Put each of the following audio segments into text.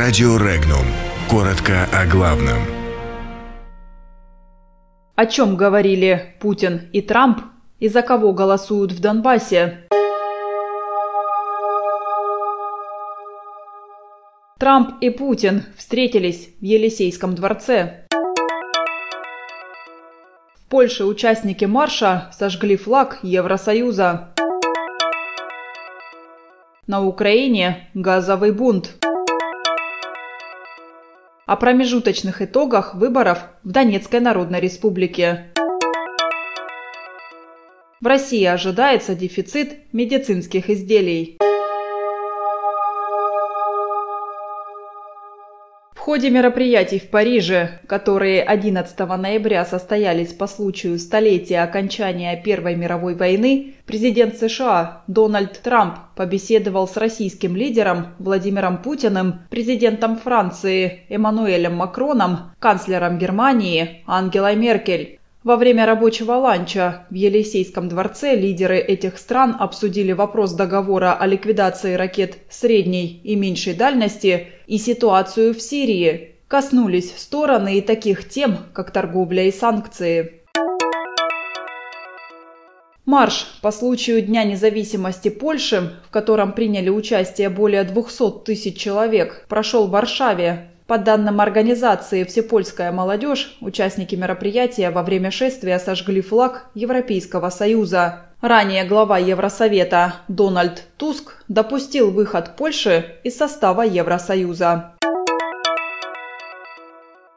Радио Регнум. Коротко о главном. О чем говорили Путин и Трамп и за кого голосуют в Донбассе? Трамп и Путин встретились в Елисейском дворце. В Польше участники марша сожгли флаг Евросоюза. На Украине газовый бунт. О промежуточных итогах выборов в Донецкой Народной Республике. В России ожидается дефицит медицинских изделий. Ходе мероприятий в Париже, которые 11 ноября состоялись по случаю столетия окончания Первой мировой войны, президент США Дональд Трамп побеседовал с российским лидером Владимиром Путиным, президентом Франции Эммануэлем Макроном, канцлером Германии Ангелой Меркель. Во время рабочего ланча в Елисейском дворце лидеры этих стран обсудили вопрос договора о ликвидации ракет средней и меньшей дальности и ситуацию в Сирии. Коснулись стороны и таких тем, как торговля и санкции. Марш по случаю Дня независимости Польши, в котором приняли участие более 200 тысяч человек, прошел в Варшаве. По данным организации «Всепольская молодежь», участники мероприятия во время шествия сожгли флаг Европейского Союза. Ранее глава Евросовета Дональд Туск допустил выход Польши из состава Евросоюза.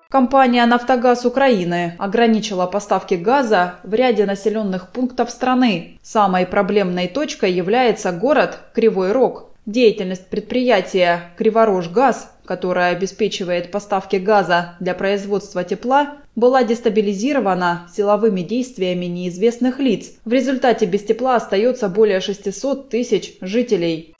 Компания «Нафтогаз Украины» ограничила поставки газа в ряде населенных пунктов страны. Самой проблемной точкой является город Кривой Рог. Деятельность предприятия «Криворожгаз», которая обеспечивает поставки газа для производства тепла, была дестабилизирована силовыми действиями неизвестных лиц. В результате без тепла остается более 600 тысяч жителей.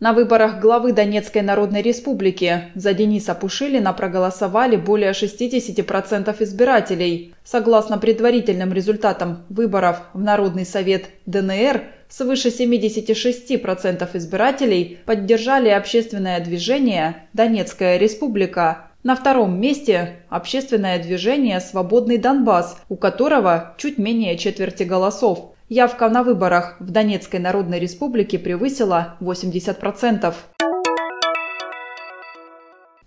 На выборах главы Донецкой Народной Республики за Дениса Пушилина проголосовали более 60% избирателей. Согласно предварительным результатам выборов в Народный совет ДНР, свыше 76% избирателей поддержали общественное движение «Донецкая республика». На втором месте – общественное движение «Свободный Донбасс», у которого чуть менее четверти голосов. Явка на выборах в Донецкой Народной Республике превысила 80%.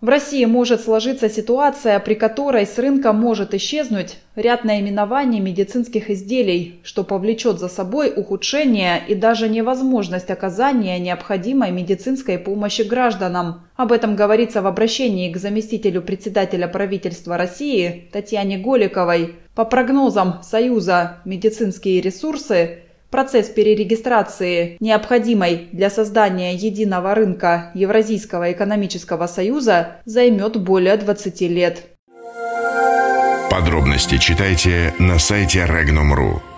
В России может сложиться ситуация, при которой с рынка может исчезнуть ряд наименований медицинских изделий, что повлечет за собой ухудшение и даже невозможность оказания необходимой медицинской помощи гражданам. Об этом говорится в обращении к заместителю председателя правительства России Татьяне Голиковой. По прогнозам Союза «Медицинские ресурсы» Процесс перерегистрации, необходимой для создания единого рынка Евразийского экономического союза, займет более 20 лет. Подробности читайте на сайте Regnum.ru.